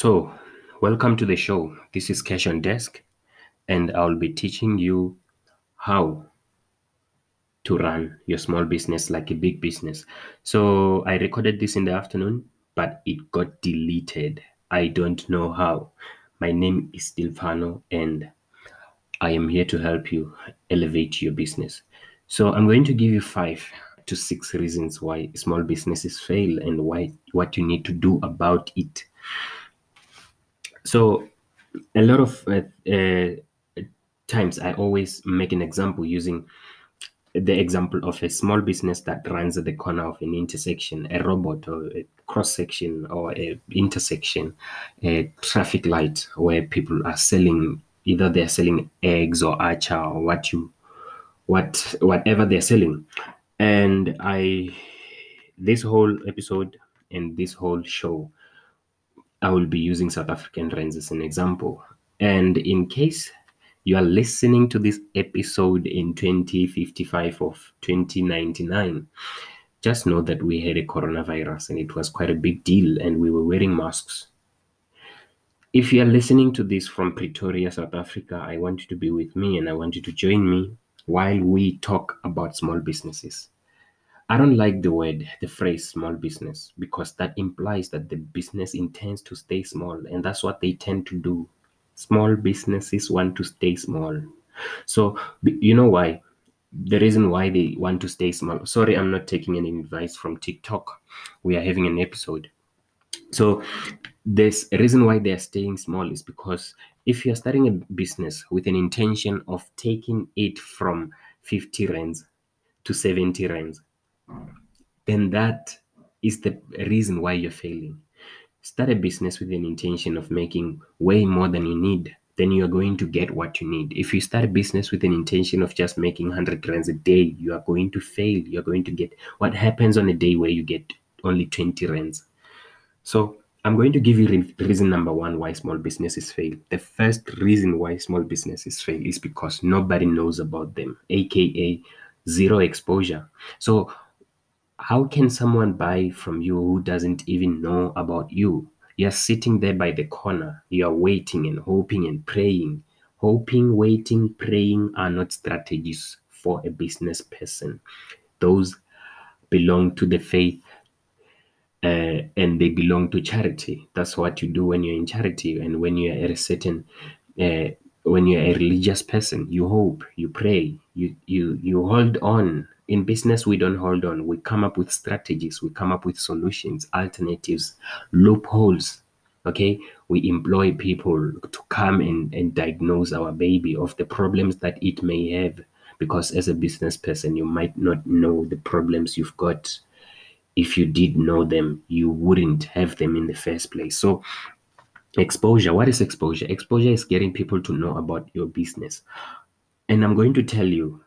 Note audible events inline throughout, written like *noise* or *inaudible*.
So, welcome to the show. This is Cash on Desk, and I'll be teaching you how to run your small business like a big business. So, I recorded this in the afternoon, but it got deleted. I don't know how. My name is Stilfano, and I am here to help you elevate your business. So, I'm going to give you five to six reasons why small businesses fail and why what you need to do about it. So, a lot of uh, uh, times I always make an example using the example of a small business that runs at the corner of an intersection, a robot or a cross section or a intersection, a traffic light where people are selling either they're selling eggs or acha or what you what whatever they're selling. And I this whole episode and this whole show I will be using South African rands as an example. And in case you are listening to this episode in 2055 of 2099, just know that we had a coronavirus and it was quite a big deal and we were wearing masks. If you are listening to this from Pretoria, South Africa, I want you to be with me and I want you to join me while we talk about small businesses. I don't like the word, the phrase small business, because that implies that the business intends to stay small, and that's what they tend to do. Small businesses want to stay small. So, you know why? The reason why they want to stay small. Sorry, I'm not taking any advice from TikTok. We are having an episode. So, a reason why they're staying small is because if you're starting a business with an intention of taking it from 50 rands to 70 rands, then that is the reason why you're failing. Start a business with an intention of making way more than you need, then you are going to get what you need. If you start a business with an intention of just making 100 rands a day, you are going to fail. You're going to get what happens on a day where you get only 20 rands. So, I'm going to give you re- reason number one why small businesses fail. The first reason why small businesses fail is because nobody knows about them, aka zero exposure. So, how can someone buy from you who doesn't even know about you? You're sitting there by the corner, you're waiting and hoping and praying. Hoping, waiting, praying are not strategies for a business person. Those belong to the faith uh, and they belong to charity. That's what you do when you're in charity and when you're a certain, uh, when you're a religious person. You hope, you pray, you you you hold on in business we don't hold on. We come up with strategies. We come up with solutions alternatives loopholes okay? We employ people to come and, and diagnose our baby of the problems that it may have. Because as a business person you might not know the problems you've got. If you did know them you wouldn't have them in the first place. So exposure what is exposure? Exposure is getting people to know about your business. And i'm going to tell you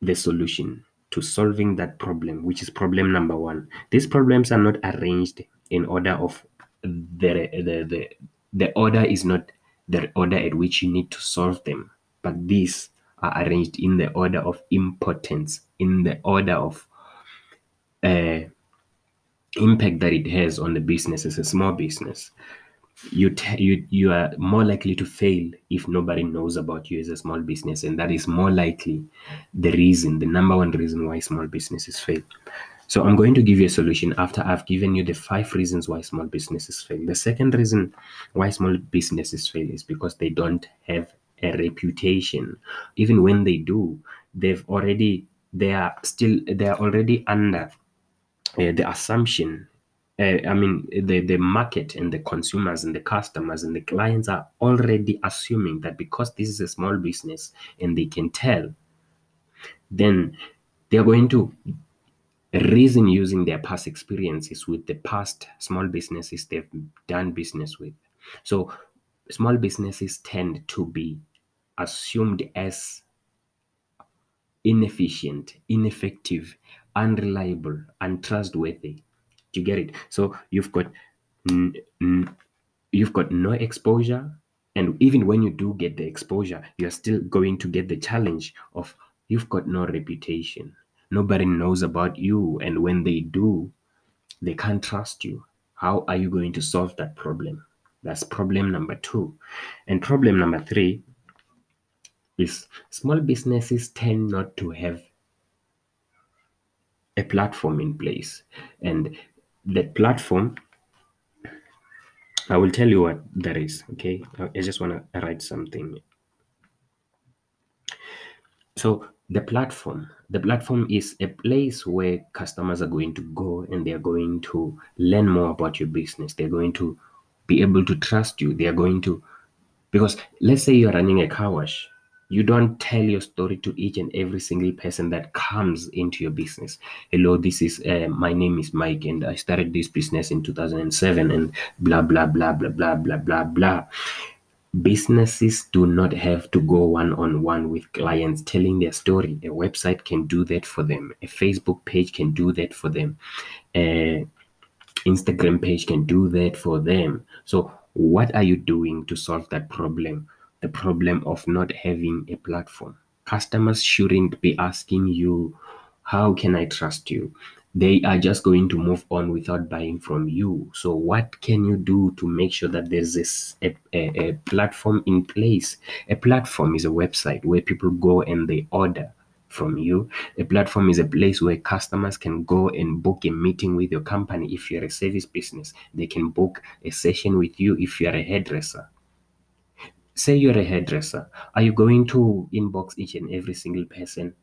the solution to solving that problem, which is problem number one. These problems are not arranged in order of the the the, the order is not the order at which you need to solve them, but these are arranged in the order of importance, in the order of uh, impact that it has on the business as a small business you t- you you are more likely to fail if nobody knows about you as a small business and that is more likely the reason the number one reason why small businesses fail. So i'm going to give you a solution after i've given you the five reasons why small businesses fail. The second reason why small businesses fail is because they don't have a reputation. Even when they do they've already they are still they are already under uh, the assumption uh, I mean, the, the market and the consumers and the customers and the clients are already assuming that because this is a small business and they can tell, then they're going to reason using their past experiences with the past small businesses they've done business with. So, small businesses tend to be assumed as inefficient, ineffective, unreliable, untrustworthy you get it? So you've got you've got no exposure, and even when you do get the exposure, you're still going to get the challenge of you've got no reputation. Nobody knows about you, and when they do, they can't trust you. How are you going to solve that problem? That's problem number two. And problem number three is small businesses tend not to have a platform in place. And the platform, I will tell you what that is. Okay. I just want to write something. So the platform, the platform is a place where customers are going to go and they are going to learn more about your business. They're going to be able to trust you. They are going to, because let's say you're running a car wash you don't tell your story to each and every single person that comes into your business. Hello this is uh, my name is mike and i started this business in 2007 and blah blah blah blah blah blah blah blah. Businesses do not have to go one on one with clients telling their story. A website can do that for them. A facebook page can do that for them. A instagram page can do that for them. So what are you doing to solve that problem the problem of not having a platform. Customers shouldn't be asking you, How can I trust you? They are just going to move on without buying from you. So, what can you do to make sure that there's this a, a, a platform in place? A platform is a website where people go and they order from you. A platform is a place where customers can go and book a meeting with your company. If you're a service business, they can book a session with you if you're a hairdresser say you're a hairdresser. Are you going to inbox each and every single person?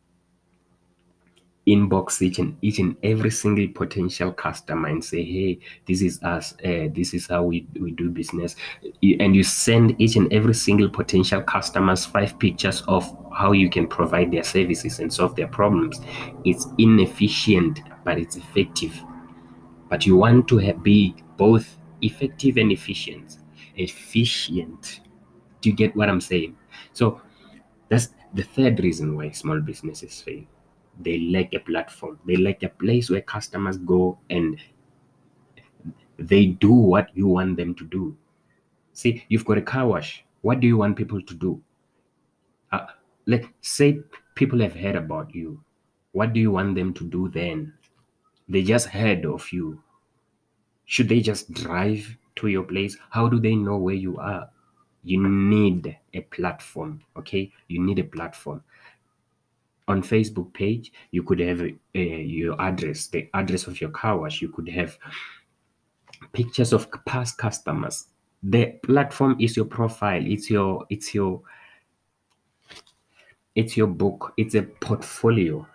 Inbox each and each and every single potential customer and say hey this is us uh, this is how we, we do business. And you send each and every single potential customers five pictures of how you can provide their services and solve their problems. It's inefficient but it's effective. But you want to be both effective and efficient. Efficient do you get what I'm saying? So that's the third reason why small businesses fail. They lack a platform. They lack a place where customers go and they do what you want them to do. See, you've got a car wash. What do you want people to do? Uh, let's say people have heard about you. What do you want them to do then? They just heard of you. Should they just drive to your place? How do they know where you are? You need a platform okay? You need a platform. On facebook page you could have uh, your address the address of your car wash. You could have pictures of past customers. The platform is your profile. It's your it's your it's your book. It's a portfolio.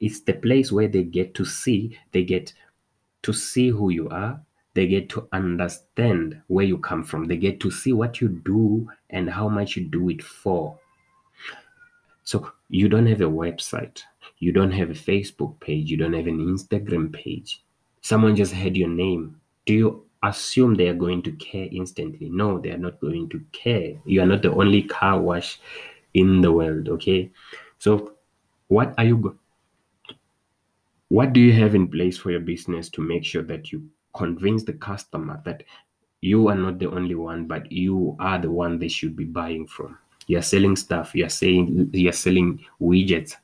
It's the place where they get to see they get to see who you are they get to understand where you come from. They get to see what you do and how much you do it for. So you don't have a website, you don't have a Facebook page, you don't have an Instagram page. Someone just heard your name. Do you assume they are going to care instantly? No, they are not going to care. You are not the only car wash in the world, okay? So what are you go- what do you have in place for your business to make sure that you convince the customer that you are not the only one, but you are the one they should be buying from. You're selling stuff, you're saying you're selling widgets.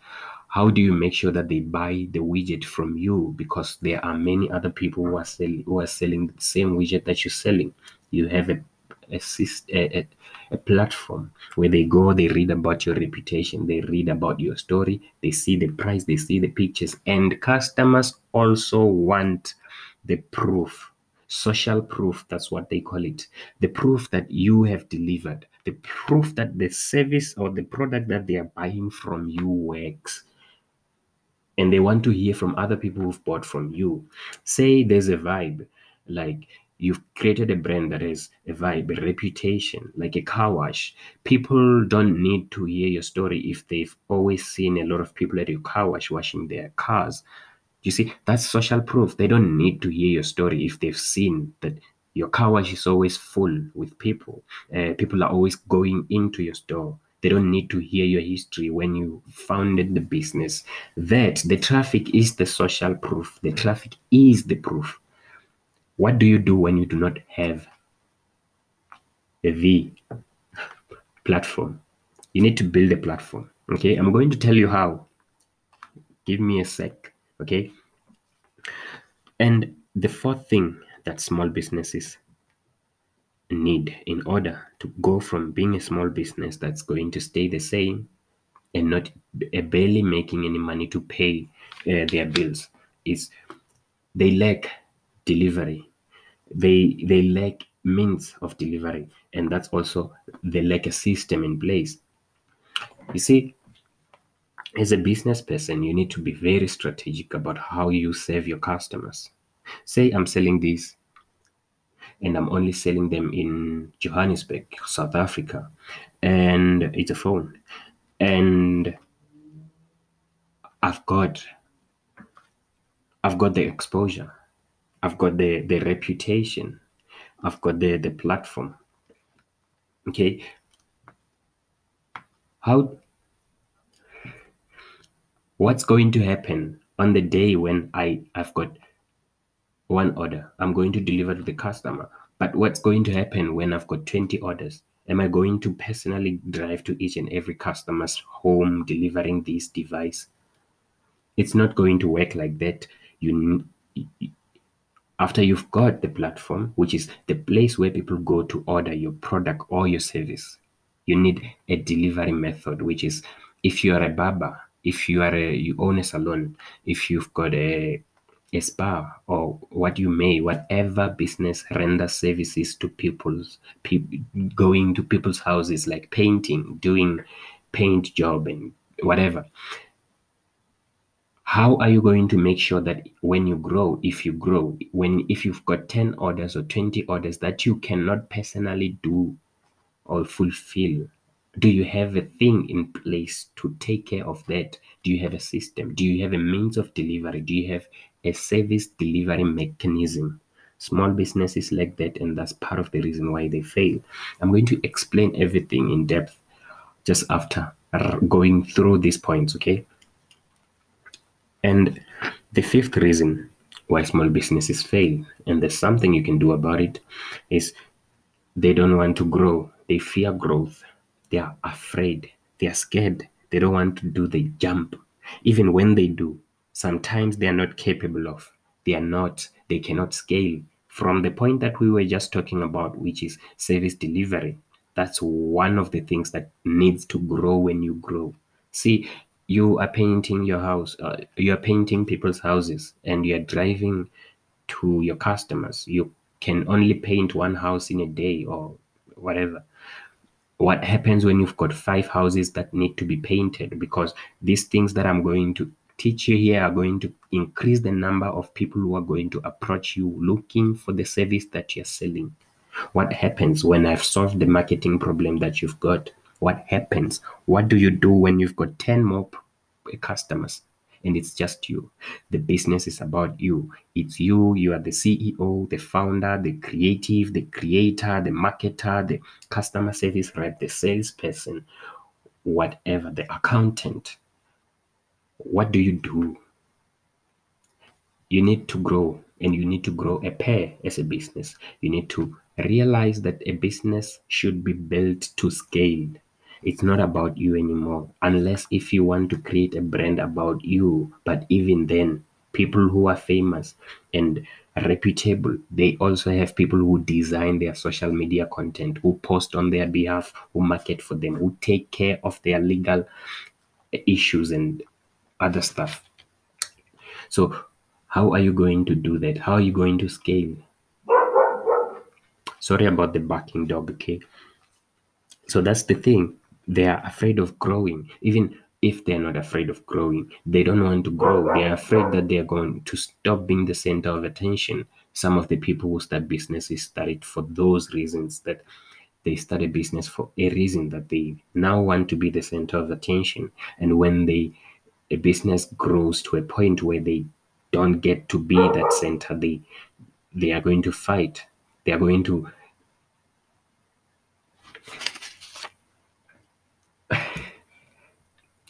How do you make sure that they buy the widget from you? Because there are many other people who are selling who are selling the same widget that you're selling. You have a a, a, a platform where they go, they read about your reputation, they read about your story, they see the price, they see the pictures, and customers also want the proof social proof that's what they call it. The proof that you have delivered the proof that the service or the product that they are buying from you works. And they want to hear from other people who've bought from you. Say there's a vibe like you've created a brand that has a vibe a reputation like a car wash. People don't need to hear your story if they've always seen a lot of people at your car wash washing their cars you see, that's social proof. They don't need to hear your story if they've seen that your car wash is always full with people. Uh, people are always going into your store. They don't need to hear your history when you founded the business. That the traffic is the social proof. The traffic is the proof. What do you do when you do not have a V platform? You need to build a platform. Okay, I'm going to tell you how. Give me a sec. Okay. And the fourth thing that small businesses need in order to go from being a small business that's going to stay the same and not barely making any money to pay uh, their bills is they lack delivery they they lack means of delivery and that's also they lack a system in place you see as a business person you need to be very strategic about how you serve your customers. Say i'm selling this and i'm only selling them in johannesburg south africa and it's a phone. And i've got i've got the exposure. I've got the the reputation. I've got the the platform. Okay? How what's going to happen on the day when i i've got one order? I'm going to deliver to the customer. But what's going to happen when i've got 20 orders? Am i going to personally drive to each and every customer's home delivering this device? It's not going to work like that. You after you've got the platform which is the place where people go to order your product or your service you need a delivery method which is if you are a barber if you are a you own a salon if you've got a a spa or what you may whatever business renders services to people's people going to people's houses like painting doing paint job and whatever how are you going to make sure that when you grow if you grow when if you've got 10 orders or 20 orders that you cannot personally do or fulfill do you have a thing in place to take care of that? Do you have a system? Do you have a means of delivery? Do you have a service delivery mechanism? Small businesses like that and that's part of the reason why they fail. I'm going to explain everything in depth just after going through these points okay? And the fifth reason why small businesses fail and there's something you can do about it is they don't want to grow. They fear growth they are afraid they are scared they don't want to do the jump. Even when they do sometimes they are not capable of they are not they cannot scale. From the point that we were just talking about which is service delivery that's one of the things that needs to grow when you grow. See you are painting your house uh, you are painting people's houses and you are driving to your customers. You can only paint one house in a day or whatever what happens when you've got five houses that need to be painted? Because these things that i'm going to teach you here are going to increase the number of people who are going to approach you looking for the service that you're selling. What happens when i've solved the marketing problem that you've got? What happens? What do you do when you've got 10 more customers and it's just you. The business is about you. It's you. You are the ceo the founder the creative the creator the marketer the customer service rep the salesperson whatever the accountant. What do you do? You need to grow and you need to grow a pair as a business. You need to realize that a business should be built to scale it's not about you anymore unless if you want to create a brand about you. But even then people who are famous and reputable they also have people who design their social media content who post on their behalf who market for them who take care of their legal issues and other stuff. So how are you going to do that? How are you going to scale? Sorry about the barking dog okay? So that's the thing they are afraid of growing. Even if they're not afraid of growing they don't want to grow. They're afraid that they're going to stop being the center of attention. Some of the people who start businesses start it for those reasons that they start a business for a reason that they now want to be the center of attention. And when they a business grows to a point where they don't get to be that center they they are going to fight. They are going to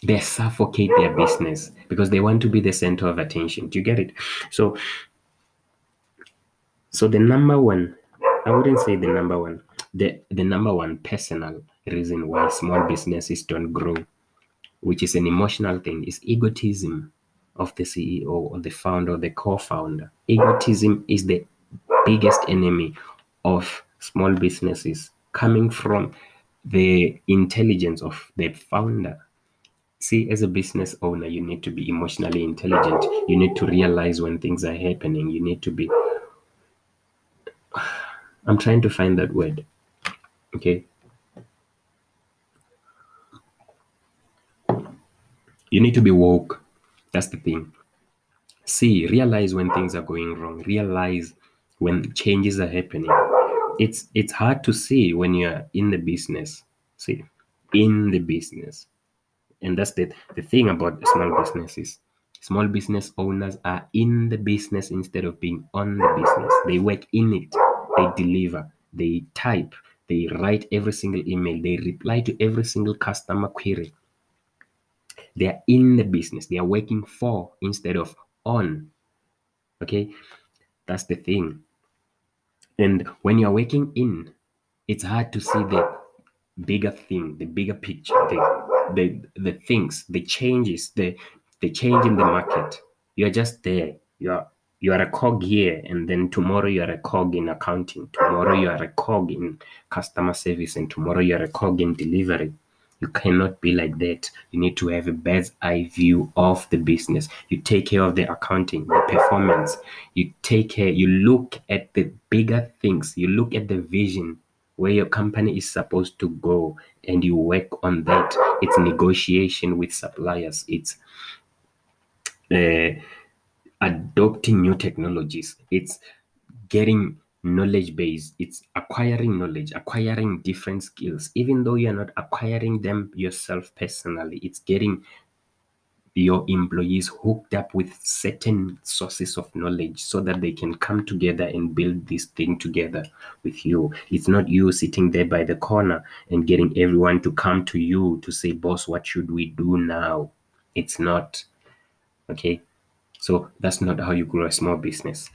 they suffocate their business because they want to be the center of attention. Do you get it? So so the number one i wouldn't say the number one the the number one personal reason why small businesses don't grow which is an emotional thing is egotism of the ceo or the founder or the co-founder. Egotism is the biggest enemy of small businesses coming from the intelligence of the founder see as a business owner you need to be emotionally intelligent. You need to realize when things are happening. You need to be *sighs* i'm trying to find that word okay? You need to be woke. That's the thing. See realize when things are going wrong. Realize when changes are happening. It's it's hard to see when you're in the business. See in the business and that's the, the thing about small businesses. Small business owners are in the business instead of being on the business. They work in it. They deliver. They type. They write every single email. They reply to every single customer query. They are in the business. They are working for instead of on. Okay? That's the thing. And when you're working in it's hard to see the bigger thing the bigger picture the the, the things the changes the the change in the market you're just there you're you are a cog here and then tomorrow you are a cog in accounting tomorrow you are a cog in customer service and tomorrow you are a cog in delivery you cannot be like that. You need to have a bird's eye view of the business. You take care of the accounting, the performance. You take care, you look at the bigger things. You look at the vision where your company is supposed to go and you work on that. It's negotiation with suppliers. It's uh, adopting new technologies. It's getting knowledge base it's acquiring knowledge acquiring different skills even though you're not acquiring them yourself personally it's getting your employees hooked up with certain sources of knowledge so that they can come together and build this thing together with you. It's not you sitting there by the corner and getting everyone to come to you to say boss what should we do now? It's not okay? So that's not how you grow a small business.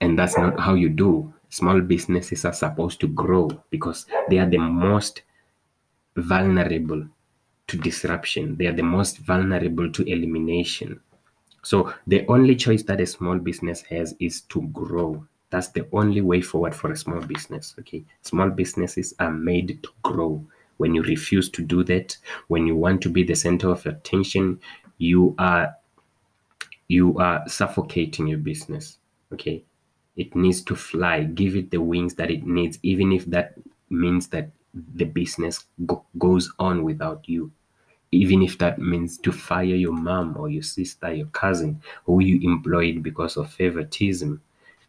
And that's not how you do. Small businesses are supposed to grow because they are the most vulnerable to disruption. They are the most vulnerable to elimination. So the only choice that a small business has is to grow. That's the only way forward for a small business. Okay. Small businesses are made to grow. When you refuse to do that, when you want to be the center of attention, you are you are suffocating your business. Okay it needs to fly give it the wings that it needs even if that means that the business go- goes on without you even if that means to fire your mom or your sister your cousin who you employed because of favoritism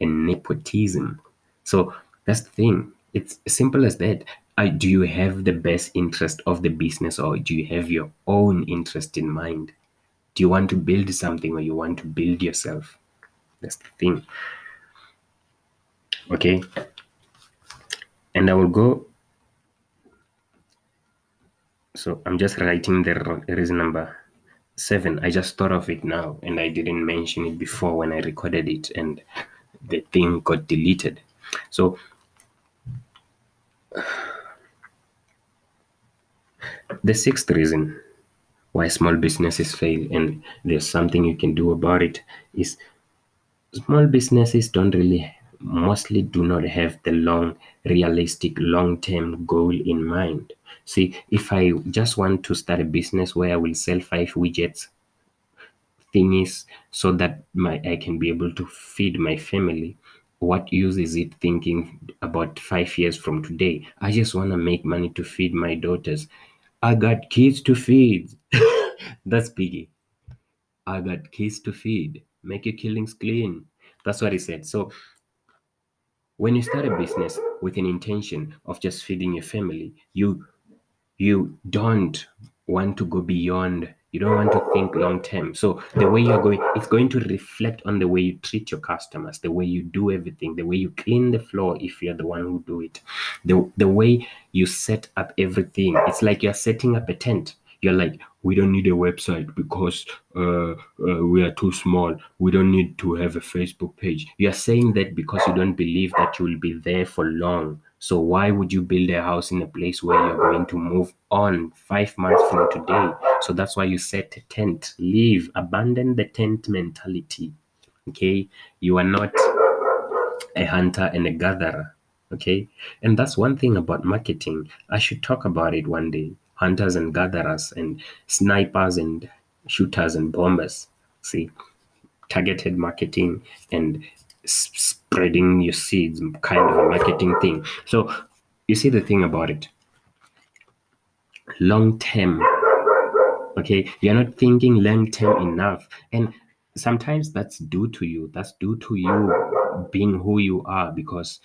and nepotism. So that's the thing. It's simple as that. I, do you have the best interest of the business or do you have your own interest in mind? Do you want to build something or you want to build yourself? That's the thing. Okay. And I will go so I'm just writing the reason number seven I just thought of it now and I didn't mention it before when I recorded it and the thing got deleted so the sixth reason why small businesses fail and there's something you can do about it is small businesses don't really mostly do not have the long, realistic, long term goal in mind. See, if I just want to start a business where I will sell five widgets, thingies, so that my I can be able to feed my family, what use is it thinking about five years from today? I just want to make money to feed my daughters. I got kids to feed. *laughs* That's Piggy. I got kids to feed. Make your killings clean. That's what he said. So when you start a business with an intention of just feeding your family you you don't want to go beyond you don't want to think long term. So the way you're going it's going to reflect on the way you treat your customers the way you do everything the way you clean the floor if you're the one who do it. The, the way you set up everything it's like you're setting up a tent. You're like we don't need a website because uh, uh, we are too small. We don't need to have a facebook page. You're saying that because you don't believe that you will be there for long so why would you build a house in a place where you're going to move on five months from today so that's why you set a tent leave abandon the tent mentality okay you are not a hunter and a gatherer Okay. And that's one thing about marketing. I should talk about it one day. Hunters and gatherers and snipers and shooters and bombers. See, targeted marketing and spreading your seeds kind of a marketing thing. So you see the thing about it. Long term. Okay, you're not thinking long term enough. And sometimes that's due to you. That's due to you being who you are because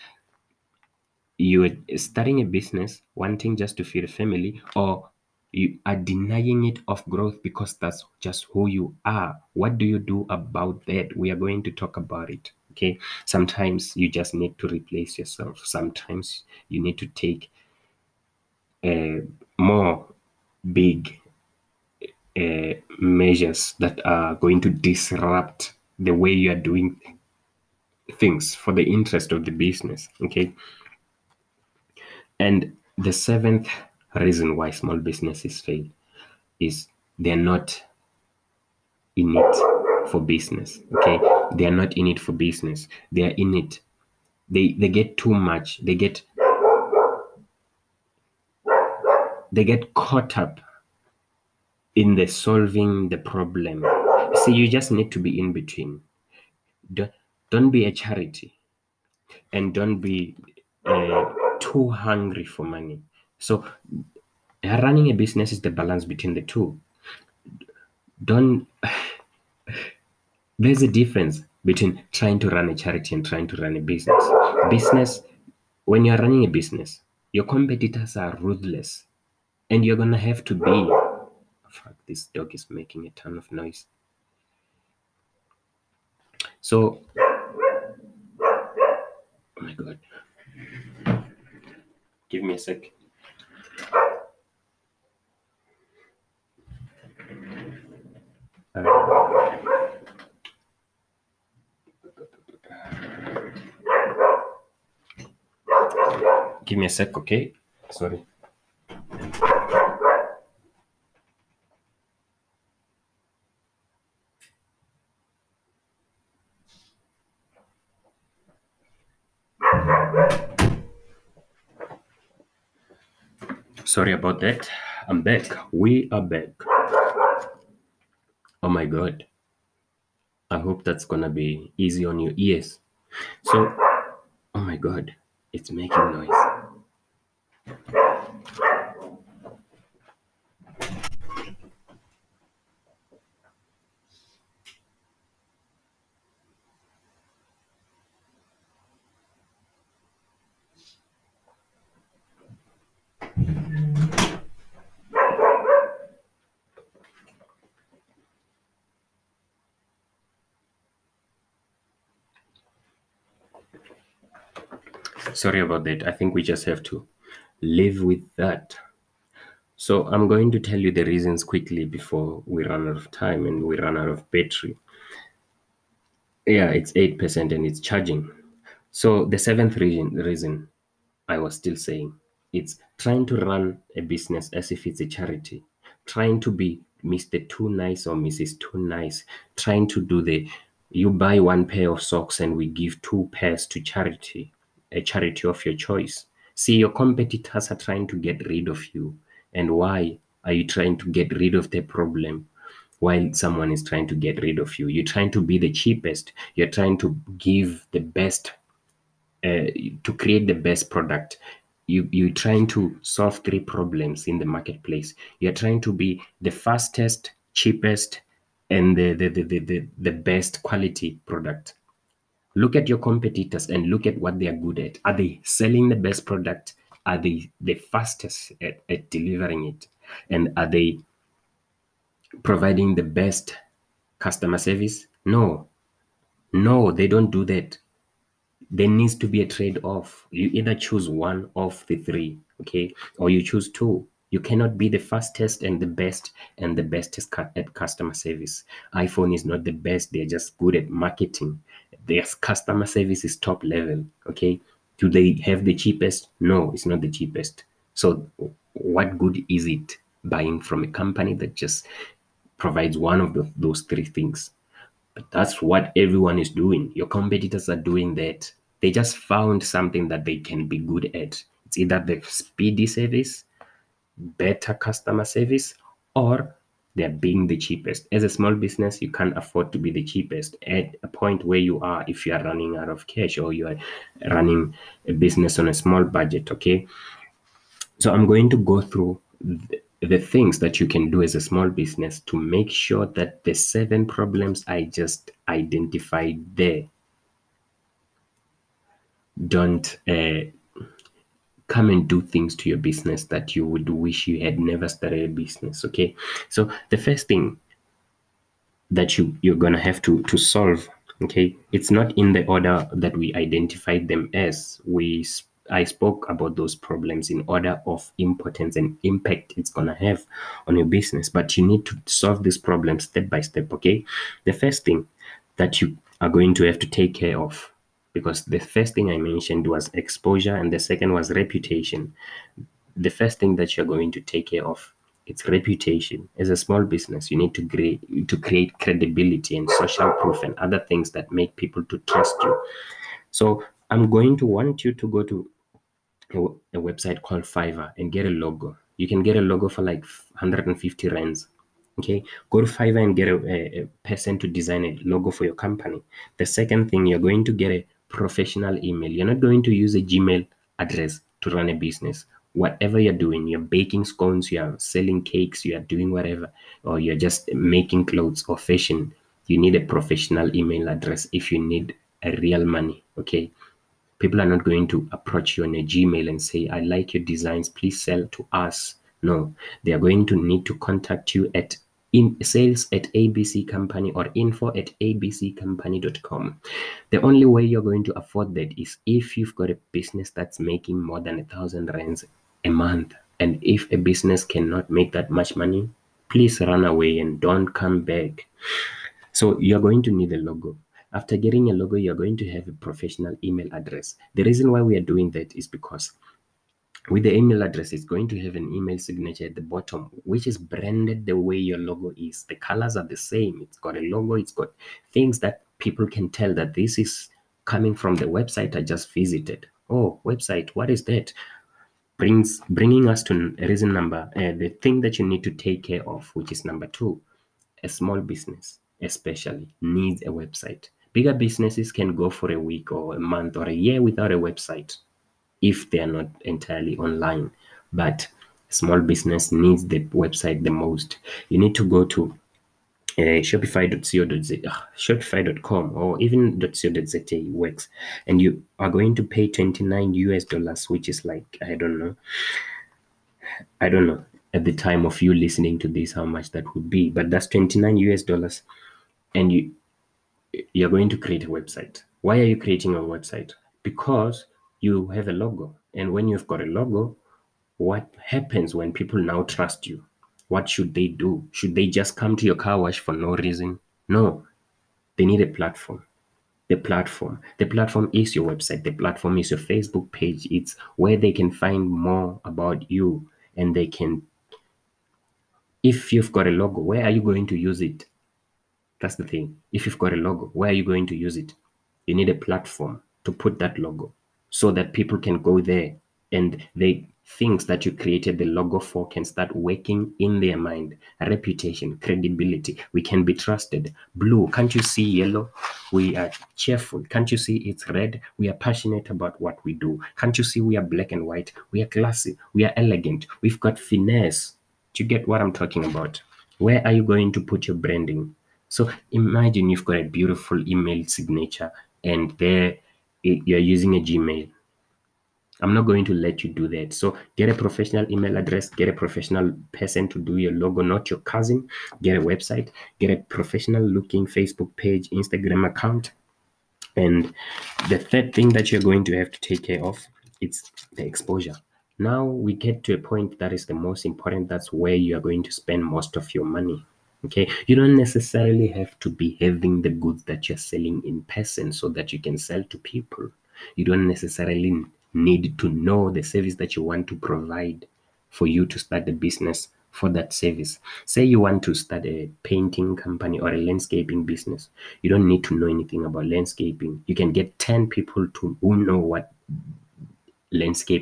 you are starting a business wanting just to feed a family or you are denying it of growth because that's just who you are what do you do about that we are going to talk about it okay? Sometimes you just need to replace yourself. Sometimes you need to take uh, more big uh, measures that are going to disrupt the way you are doing things for the interest of the business okay? And the seventh reason why small businesses fail is they're not in it for business. Okay, they are not in it for business. They are in it. They they get too much. They get they get caught up in the solving the problem. See, you just need to be in between. Don't, don't be a charity, and don't be uh, too hungry for money. So, running a business is the balance between the two. Don't. There's a difference between trying to run a charity and trying to run a business. Business, when you're running a business, your competitors are ruthless, and you're gonna have to be. Fuck, this dog is making a ton of noise. So, oh my god. Give me a sec. Uh, give me a sec, okay? Sorry. Sorry about that. I'm back. We are back. Oh my god. I hope that's gonna be easy on your ears. So, oh my god, it's making noise. Sorry about that. I think we just have to live with that. So I'm going to tell you the reasons quickly before we run out of time and we run out of battery. Yeah, it's 8% and it's charging. So the seventh reason, reason I was still saying, it's trying to run a business as if it's a charity, trying to be Mr. Too Nice or Mrs. Too Nice, trying to do the you buy one pair of socks and we give two pairs to charity, a charity of your choice. See, your competitors are trying to get rid of you. And why are you trying to get rid of the problem? while someone is trying to get rid of you. You're trying to be the cheapest. You're trying to give the best, uh, to create the best product. You, you're trying to solve three problems in the marketplace. You're trying to be the fastest, cheapest, and the, the, the, the, the, the best quality product. Look at your competitors and look at what they are good at. Are they selling the best product? Are they the fastest at, at delivering it? And are they providing the best customer service? No. No, they don't do that. There needs to be a trade off. You either choose one of the three, okay, or you choose two. You cannot be the fastest and the best and the best at customer service. iPhone is not the best, they're just good at marketing. Their customer service is top level, okay? Do they have the cheapest? No, it's not the cheapest. So, what good is it buying from a company that just provides one of the, those three things. But that's what everyone is doing. Your competitors are doing that. they just found something that they can be good at. It's either the speedy service, better customer service, or they're being the cheapest. As a small business, you can't afford to be the cheapest at a point where you are if you are running out of cash or you are running a business on a small budget. Okay. So I'm going to go through the, things that you can do as a small business to make sure that the seven problems I just identified there don't uh, come and do things to your business that you would wish you had never started a business okay? So the first thing that you you're to have to to solve okay it's not in the order that we identified them as. We I spoke about those problems in order of importance and impact it's going to have on your business but you need to solve these problems step by step okay? The first thing that you are going to have to take care of because the first thing I mentioned was exposure and the second was reputation. The first thing that you're going to take care of it's reputation. As a small business, you need to create to create credibility and social proof and other things that make people to trust you. So I'm going to want you to go to a, a website called Fiverr and get a logo. You can get a logo for like 150 rands okay go to fiverr and get a, a, a, person to design a logo for your company the second thing you're going to get a professional email. You're not going to use a Gmail address to run a business. Whatever you're doing, you're baking scones, you're selling cakes, you're doing whatever, or you're just making clothes or fashion, you need a professional email address if you need a real money. Okay. People are not going to approach you on a Gmail and say, I like your designs, please sell to us. No, they are going to need to contact you at in sales at ABC Company or info at abccompany.com. The only way you're going to afford that is if you've got a business that's making more than a thousand rands a month. And if a business cannot make that much money, please run away and don't come back. So you're going to need a logo. After getting a logo, you're going to have a professional email address. The reason why we are doing that is because with the email address it's going to have an email signature at the bottom which is branded the way your logo is. The colors are the same. It's got a logo it's got things that people can tell that this is coming from the website i just visited. Oh website what is that? Brings bringing us to reason number uh, the thing that you need to take care of which is number two a small business especially needs a website. Bigger businesses can go for a week or a month or a year without a website if they are not entirely online. But small business needs the website the most. You need to go to uh, shopify.co.za, uh, shopify.com, or even .co.za works, and you are going to pay 29 US dollars, which is like I don't know, I don't know at the time of you listening to this how much that would be, but that's 29 US dollars, and you you're going to create a website. Why are you creating a website? Because you have a logo. And when you've got a logo, what happens when people now trust you? What should they do? Should they just come to your car wash for no reason? No, they need a platform. The platform. The platform is your website. The platform is your Facebook page. It's where they can find more about you and they can. If you've got a logo, where are you going to use it? That's the thing. If you've got a logo, where are you going to use it? You need a platform to put that logo so that people can go there and they things that you created the logo for can start working in their mind. Reputation credibility we can be trusted. Blue can't you see yellow? We are cheerful. Can't you see it's red? We are passionate about what we do. Can't you see we are black and white? We are classy. We are elegant. We've got finesse. Do you get what i'm talking about? Where are you going to put your branding? So imagine you've got a beautiful email signature and there you're using a Gmail. I'm not going to let you do that. So get a professional email address, get a professional person to do your logo, not your cousin. Get a website, get a professional looking Facebook page, Instagram account. And the third thing that you're going to have to take care of, it's the exposure. Now we get to a point that is the most important. That's where you are going to spend most of your money. Okay, you don't necessarily have to be having the goods that you're selling in person so that you can sell to people. You don't necessarily need to know the service that you want to provide for you to start the business for that service. Say you want to start a painting company or a landscaping business. You don't need to know anything about landscaping. You can get 10 people to who know what landscape